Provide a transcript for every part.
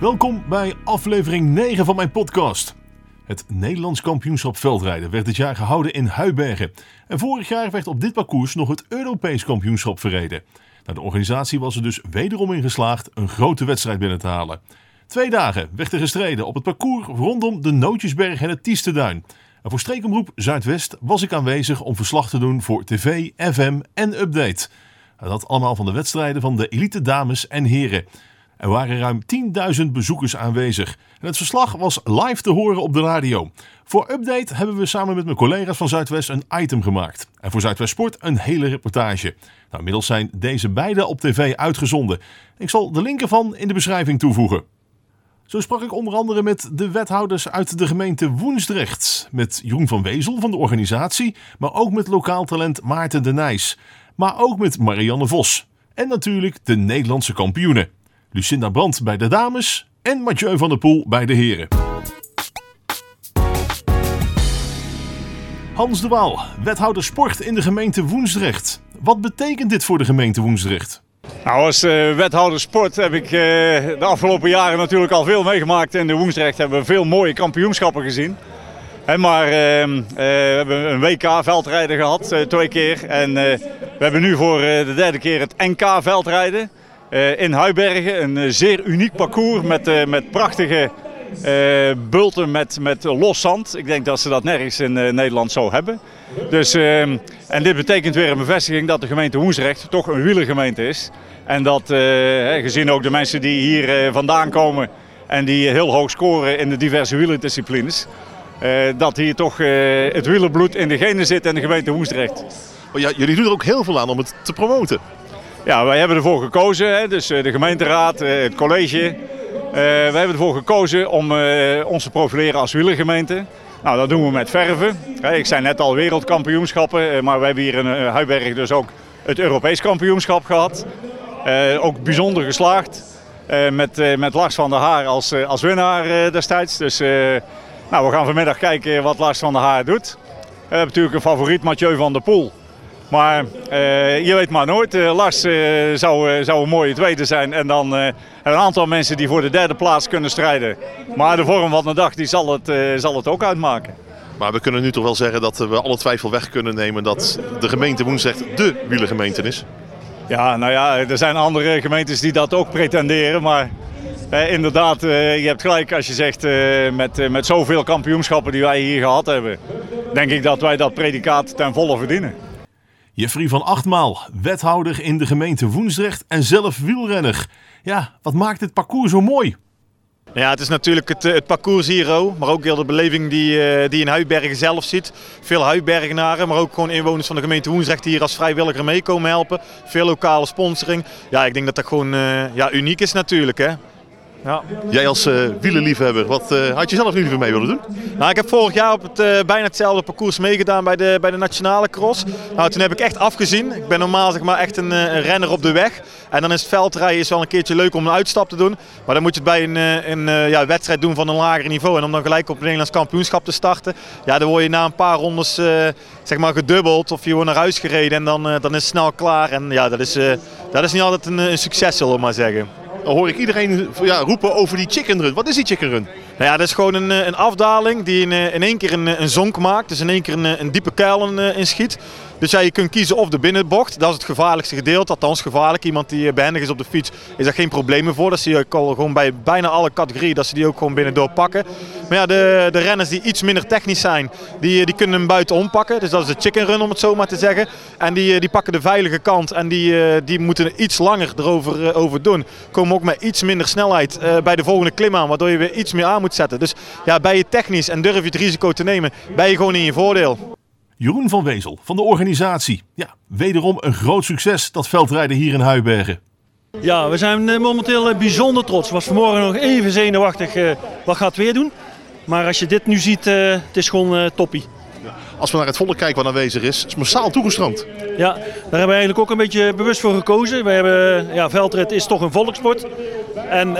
Welkom bij aflevering 9 van mijn podcast. Het Nederlands kampioenschap veldrijden werd dit jaar gehouden in Huibergen. En vorig jaar werd op dit parcours nog het Europees kampioenschap verreden. Nou, de organisatie was er dus wederom in geslaagd een grote wedstrijd binnen te halen. Twee dagen werd er gestreden op het parcours rondom de Nootjesberg en het Tiesteduin. En voor Streekomroep Zuidwest was ik aanwezig om verslag te doen voor tv, FM en update. Dat allemaal van de wedstrijden van de elite dames en heren. Er waren ruim 10.000 bezoekers aanwezig. En het verslag was live te horen op de radio. Voor Update hebben we samen met mijn collega's van Zuidwest een item gemaakt. En voor Zuidwest Sport een hele reportage. Nou, inmiddels zijn deze beide op tv uitgezonden. Ik zal de link ervan in de beschrijving toevoegen. Zo sprak ik onder andere met de wethouders uit de gemeente Woensdrecht. Met Jeroen van Wezel van de organisatie, maar ook met lokaal talent Maarten de Nijs. Maar ook met Marianne Vos. En natuurlijk de Nederlandse kampioenen. Lucinda Brandt bij de dames en Mathieu van der Poel bij de heren. Hans de Waal, wethouder sport in de gemeente Woensdrecht. Wat betekent dit voor de gemeente Woensdrecht? Nou, als uh, wethouder sport heb ik uh, de afgelopen jaren natuurlijk al veel meegemaakt. In de Woensdrecht hebben we veel mooie kampioenschappen gezien. He, maar uh, we hebben een WK veldrijden gehad, twee keer. En we hebben nu voor de derde keer het NK veldrijden. In Huibergen, een zeer uniek parcours met, met prachtige bulten met, met los zand. Ik denk dat ze dat nergens in Nederland zo hebben. Dus, ehm, en dit betekent weer een bevestiging dat de gemeente Woensrecht toch een wielergemeente is. En dat, gezien ook de mensen die hier vandaan komen en die heel hoog scoren in de diverse wielerdisciplines, dat hier toch het wielerbloed in de genen zit en de gemeente Woensdrecht. Oh ja, jullie doen er ook heel veel aan om het te promoten. Ja, wij hebben ervoor gekozen, hè, dus de gemeenteraad, het college. wij hebben ervoor gekozen om ons te profileren als wielergemeente. Nou, dat doen we met verven. Ik zei net al wereldkampioenschappen, maar we hebben hier in Huiberg dus ook het Europees kampioenschap gehad. ook bijzonder geslaagd. met, met Lars van der Haar als, als winnaar destijds. Dus nou, we gaan vanmiddag kijken wat Lars van der Haar doet. We hebben natuurlijk een favoriet, Mathieu van der Poel. Maar uh, je weet maar nooit. Uh, Lars uh, zou, zou een mooie tweede zijn. En dan een aantal mensen die voor de derde plaats kunnen strijden. Maar de vorm van de dag die zal, het, zal het ook uitmaken. Maar we kunnen nu toch wel zeggen dat we alle twijfel weg kunnen nemen dat de gemeente Woensdrecht de wielergemeente is? Ja, nou ja, er zijn andere gemeentes die dat ook pretenderen. Maar inderdaad, je hebt gelijk als je zegt met, met zoveel kampioenschappen die wij hier gehad hebben. Denk ik dat wij dat predicaat ten volle verdienen. Jeffrey van Achtmaal, wethouder in de gemeente Woensdrecht en zelf wielrenner. Ja, wat maakt dit parcours zo mooi? Ja, het is natuurlijk het, het parcours hier, maar ook heel de beleving die, uh, die in Huibergen zelf ziet. Veel Huibergenaren, maar ook gewoon inwoners van de gemeente Woensdrecht die hier als vrijwilliger mee komen helpen. Veel lokale sponsoring. Ja, ik denk dat dat gewoon uh, ja, uniek is natuurlijk. Hè. Ja. Jij als uh, wielerliefhebber, wat uh, had je zelf liever mee willen doen? Nou, ik heb vorig jaar op het, uh, bijna hetzelfde parcours meegedaan bij de, bij de nationale cross. Nou, toen heb ik echt afgezien. Ik ben normaal zeg maar, echt een, een renner op de weg. En dan is het veldrijden is wel een keertje leuk om een uitstap te doen. Maar dan moet je het bij een, een ja, wedstrijd doen van een lager niveau. En om dan gelijk op het Nederlands kampioenschap te starten. Ja, dan word je na een paar rondes zeg maar gedubbeld of je wordt naar huis gereden. En dan, dan is het snel klaar. En ja, dat is, dat is niet altijd een, een succes, zullen we maar zeggen. Dan hoor ik iedereen ja, roepen over die chicken run. Wat is die chicken run? Nou ja, dat is gewoon een, een afdaling die in, in één keer een, een zonk maakt. Dus in één keer een, een diepe kuil inschiet. Dus ja, je kunt kiezen of de binnenbocht. Dat is het gevaarlijkste gedeelte. Althans gevaarlijk. Iemand die behendig is op de fiets is daar geen probleem voor. Dat zie je al gewoon bij bijna alle categorieën. Dat ze die ook gewoon binnendoor pakken. Maar ja, de, de renners die iets minder technisch zijn. Die, die kunnen hem buitenom pakken. Dus dat is de chicken run om het zo maar te zeggen. En die, die pakken de veilige kant. En die, die moeten iets langer erover over doen. Komen ook met iets minder snelheid bij de volgende klim aan. Waardoor je weer iets meer aan moet zetten. Dus ja, ben je technisch en durf je het risico te nemen. Ben je gewoon in je voordeel. Jeroen van Wezel van de organisatie. Ja, wederom een groot succes dat veldrijden hier in Huibergen. Ja, we zijn momenteel bijzonder trots. was vanmorgen nog even zenuwachtig uh, wat gaat het weer doen. Maar als je dit nu ziet, het is gewoon toppie. Als we naar het volk kijken wat aanwezig is, is massaal toegestroomd. Ja, daar hebben we eigenlijk ook een beetje bewust voor gekozen. We hebben, ja, veldrit is toch een volkssport. En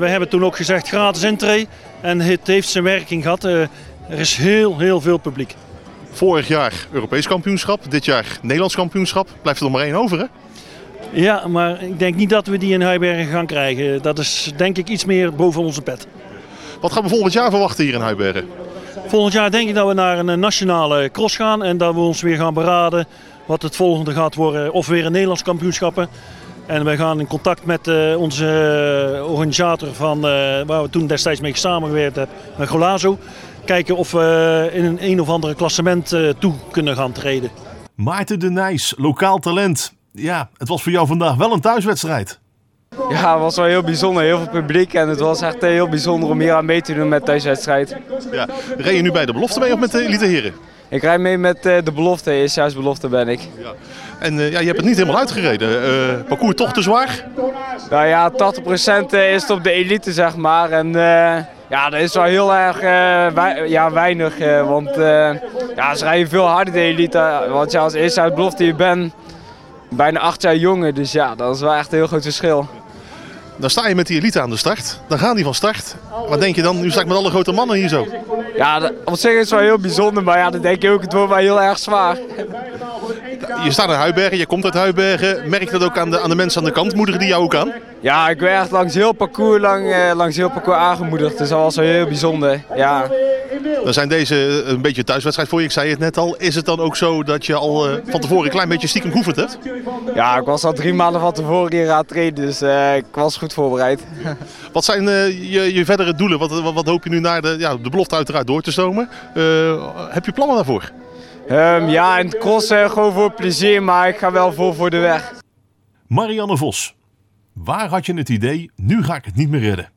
we hebben toen ook gezegd gratis entree. En het heeft zijn werking gehad. er is heel, heel veel publiek. Vorig jaar Europees kampioenschap, dit jaar Nederlands kampioenschap. Blijft er nog maar één over, hè? Ja, maar ik denk niet dat we die in Huibergen gaan krijgen. Dat is denk ik iets meer boven onze pet. Wat gaan we volgend jaar verwachten hier in Huibergen? Volgend jaar denk ik dat we naar een nationale cross gaan en dat we ons weer gaan beraden wat het volgende gaat worden. Of weer een Nederlands kampioenschappen. En we gaan in contact met uh, onze organisator van, uh, waar we toen destijds mee samengewerkt hebben, met Golazo. Kijken of we in een een of andere klassement uh, toe kunnen gaan treden. Maarten de Nijs, lokaal talent. Ja, het was voor jou vandaag wel een thuiswedstrijd. Ja, het was wel heel bijzonder. Heel veel publiek en het was echt heel bijzonder om hier aan mee te doen met thuiswedstrijd. Ja, rij je nu bij de belofte mee of met de elite heren? Ik rijd mee met de belofte, eerstejaarsbelofte ben ik. Ja. En uh, ja, je hebt het niet helemaal uitgereden. Uh, parcours toch te zwaar? Nou ja, 80% is het op de elite zeg maar. En uh, ja, dat is wel heel erg wij, ja, weinig. want ja, ze rijden veel harder de elite. Want ja, als eerste uit belofte je bent bijna acht jaar jonger. Dus ja, dat is wel echt een heel groot verschil. Dan sta je met die elite aan de start. Dan gaan die van start. Wat denk je dan? Nu sta ik met alle grote mannen hier zo. Ja, op zich is het wel heel bijzonder. Maar ja, dan denk je ook, het wordt wel heel erg zwaar. Je staat in Huibergen, je komt uit Huibergen. Merk je dat ook aan de, aan de mensen aan de kant? Moedigen die jou ook aan? Ja, ik werd langs heel parcours, lang, eh, langs heel parcours aangemoedigd. Dus dat was wel heel bijzonder. Ja. Dan zijn deze een beetje thuiswedstrijd voor je. Ik zei het net al. Is het dan ook zo dat je al uh, van tevoren een klein beetje stiekem geoefend hebt? Ja, ik was al drie maanden van tevoren hier aan het trainen. Dus uh, ik was goed voorbereid. Wat zijn je, je verdere doelen? Wat, wat, wat, hoop je nu naar de, ja, de belofte uiteraard door te stomen? heb je plannen daarvoor? Um, ja, in het crossen gewoon voor plezier, maar ik ga wel voor voor de weg. Marianne Vos, waar had je het idee, nu ga ik het niet meer redden?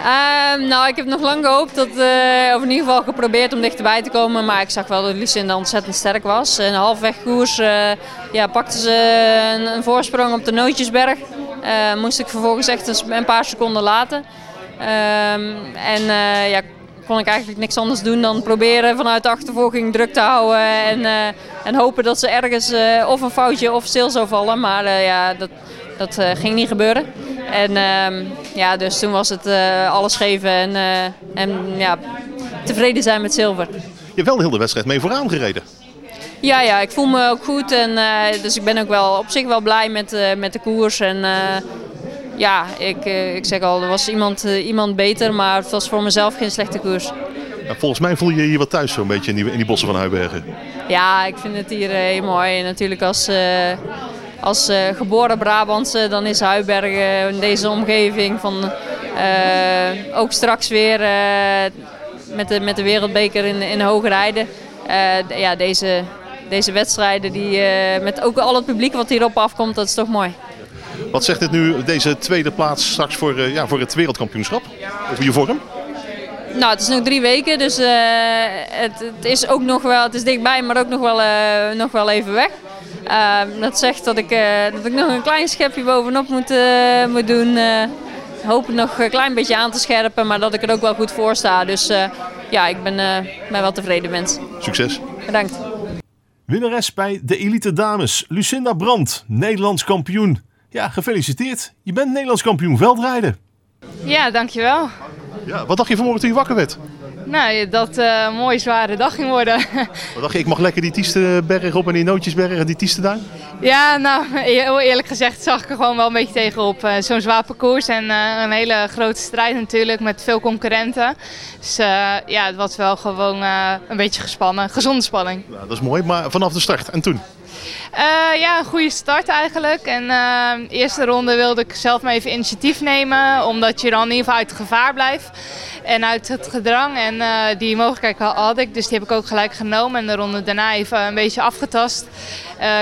Um, nou, ik heb nog lang gehoopt, dat, uh, of in ieder geval geprobeerd om dichterbij te komen. Maar ik zag wel dat Lucinda ontzettend sterk was. En halfweg koers uh, ja, pakte ze een, voorsprong op de Nootjesberg. Uh, moest ik vervolgens echt een, paar seconden laten. Um, en ja, kon ik eigenlijk niks anders doen dan proberen vanuit de achtervolging druk te houden. En, en hopen dat ze ergens of een foutje of stil zou vallen. Maar ja, dat, dat ging niet gebeuren. En ehm, ja, dus toen was het alles geven en, en ja, tevreden zijn met zilver. Je hebt wel de hele wedstrijd mee vooraan gereden. Ja, ja, ik voel me ook goed. En, dus ik ben ook wel op zich wel blij met, met de koers. En ja, ik, eh, ik zeg al, er was iemand, eh, iemand beter, maar het was voor mezelf geen slechte koers. Ja, volgens mij voel je je hier wat thuis zo'n beetje in die, in die bossen van Huibergen. Ja, ik vind het hier eh, heel mooi. En natuurlijk als, als geboren Brabantse, dan is Huibergen in deze omgeving van ook straks weer met, de, met de wereldbeker in, in hoge rijden. ja, deze, deze wedstrijden, die, met ook al het publiek wat hierop afkomt, dat is toch mooi. Wat zegt dit nu, deze tweede plaats straks voor, ja, voor het wereldkampioenschap? Over je vorm? Nou, het is nog drie weken, dus uh, het, het, is ook nog wel, het is dichtbij, maar ook nog wel, uh, nog wel even weg. Ehm, dat zegt dat ik, dat ik nog een klein schepje bovenop moet, moet doen. hoop het nog een klein beetje aan te scherpen, maar dat ik er ook wel goed voor sta. Dus ja, ik ben, ben wel tevreden mens. Succes. Bedankt. Winnares bij de Elite Dames, Lucinda Brandt, Nederlands kampioen. Ja, gefeliciteerd. Je bent Nederlands kampioen veldrijden. Ja, dankjewel. Ja, wat dacht je vanmorgen toen je wakker werd? Nou, dat uh, een mooie zware dag ging worden. Wat dacht je, ik mag lekker die Tiesteberg op en die Nootjesberg en die Tiesteduin? Ja, nou, heel eerlijk gezegd zag ik er gewoon wel een beetje tegenop. Uh, Zo'n zwaar parcours en uh, een hele grote strijd natuurlijk met veel concurrenten. Dus ja, het was wel gewoon een beetje gespannen, gezonde spanning. Ja, dat is mooi, maar vanaf de start en toen? Uh, ja, een goede start eigenlijk. En uh, de eerste ronde wilde ik zelf maar even initiatief nemen. Omdat je dan in ieder geval uit het gevaar blijft. En uit het gedrang. En uh, die mogelijkheid had ik. Dus die heb ik ook gelijk genomen. En de ronde daarna even een beetje afgetast.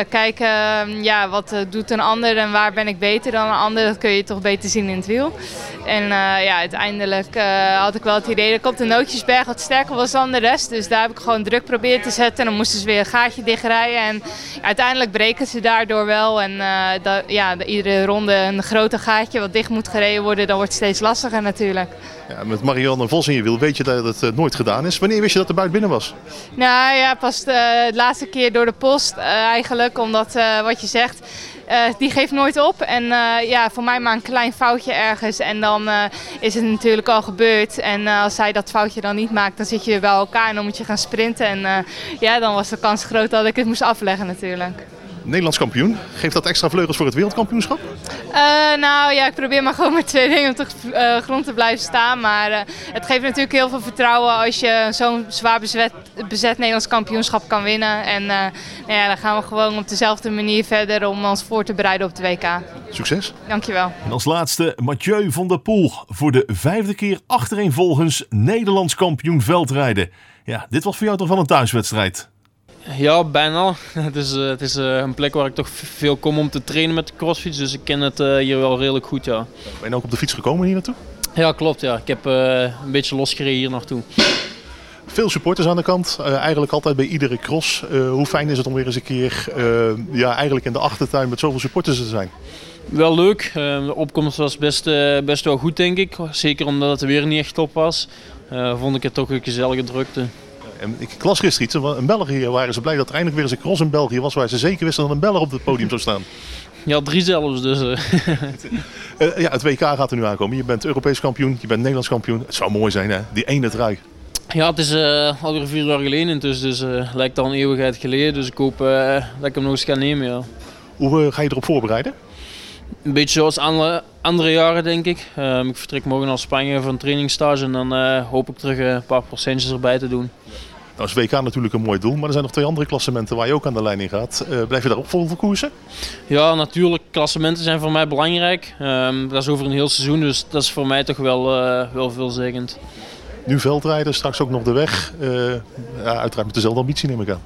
Kijken, ja, wat doet een ander en waar ben ik beter dan een ander. Dat kun je toch beter zien in het wiel. En ja, uiteindelijk had ik wel het idee dat ik op de Nootjesberg wat sterker was dan de rest. Dus daar heb ik gewoon druk proberen te zetten. En dan moesten ze weer een gaatje dichtrijden. En uiteindelijk breken ze daardoor wel. En dat, ja, iedere ronde een groter gaatje wat dicht moet gereden worden, dan wordt het steeds lastiger natuurlijk. Ja, met Marianne Vos in je wiel weet je dat het nooit gedaan is. Wanneer wist je dat de buit binnen was? Nou ja, pas de, de laatste keer door de post uh, Omdat wat je zegt, uh, die geeft nooit op. En uh, ja, voor mij maar een klein foutje ergens. En dan is het natuurlijk al gebeurd. En als zij dat foutje dan niet maakt, dan zit je bij elkaar en dan moet je gaan sprinten. En ja, dan was de kans groot dat ik het moest afleggen natuurlijk. Nederlands kampioen. Geeft dat extra vleugels voor het wereldkampioenschap? Uh, nou ja, ik probeer maar gewoon met twee dingen op de uh, grond te blijven staan. Maar uh, het geeft natuurlijk heel veel vertrouwen als je zo'n zwaar bezet, bezet Nederlands kampioenschap kan winnen. En nou ja, dan gaan we gewoon op dezelfde manier verder om ons voor te bereiden op de WK. Succes. Dankjewel. En als laatste Mathieu van der Poel. Voor de vijfde keer achtereenvolgens Nederlands kampioen veldrijden. Ja, dit was voor jou toch wel een thuiswedstrijd? Ja, bijna. Het is, uh, het is uh, een plek waar ik toch veel kom om te trainen met de crossfiets. Dus ik ken het uh, hier wel redelijk goed, ja. Ben je ook op de fiets gekomen hier naartoe? Ja, klopt. Ja. Ik heb een beetje losgereden hier naartoe. Veel supporters aan de kant. eigenlijk altijd bij iedere cross. hoe fijn is het om weer eens een keer ja, eigenlijk in de achtertuin met zoveel supporters te zijn? Wel leuk. de opkomst was best, best wel goed, denk ik. Zeker omdat het weer niet echt top was. vond ik het toch een gezellige drukte. En ik las gisteren iets, in België waren ze blij dat er eindelijk weer eens een cross in België was waar ze zeker wisten dat een Belg op het podium zou staan. Ja, drie zelfs dus. uh, ja, het WK gaat er nu aankomen. Je bent Europees kampioen, je bent Nederlands kampioen. Het zou mooi zijn hè, die ene trui. Ja, het is uh, alweer vier jaar geleden intussen, dus uh, lijkt al een eeuwigheid geleden. Dus ik hoop dat ik hem nog eens kan nemen, ja. Hoe ga je erop voorbereiden? Een beetje zoals andere, andere jaren, denk ik. ik vertrek morgen naar Spanje voor een trainingsstage en dan hoop ik terug een paar procentjes erbij te doen. Nou is WK natuurlijk een mooi doel, maar er zijn nog twee andere klassementen waar je ook aan de lijn in gaat. Uh, blijf je daarop vol koersen? Ja, natuurlijk. Klassementen zijn voor mij belangrijk. Um, dat is over een heel seizoen, dus dat is voor mij toch wel, uh, wel veelzeggend. Nu veldrijden, straks ook nog de weg. Uh, ja, uiteraard met dezelfde ambitie neem ik aan.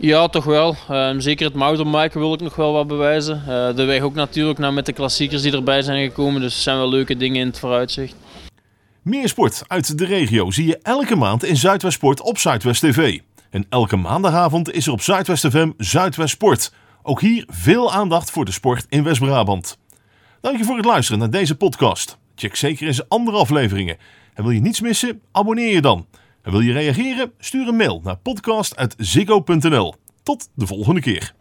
Ja, toch wel. Um, zeker het mountainbiken wil ik nog wel wat bewijzen. de weg ook natuurlijk, nou met de klassiekers die erbij zijn gekomen. Dus er zijn wel leuke dingen in het vooruitzicht. Meer sport uit de regio zie je elke maand in Zuidwest Sport op Zuidwest TV. En elke maandagavond is er op Zuidwest FM Zuidwest Sport. Ook hier veel aandacht voor de sport in West-Brabant. Dank je voor het luisteren naar deze podcast. Check zeker eens andere afleveringen. En wil je niets missen? Abonneer je dan. Wil je reageren? Stuur een mail naar podcast.ziggo.nl. Tot de volgende keer.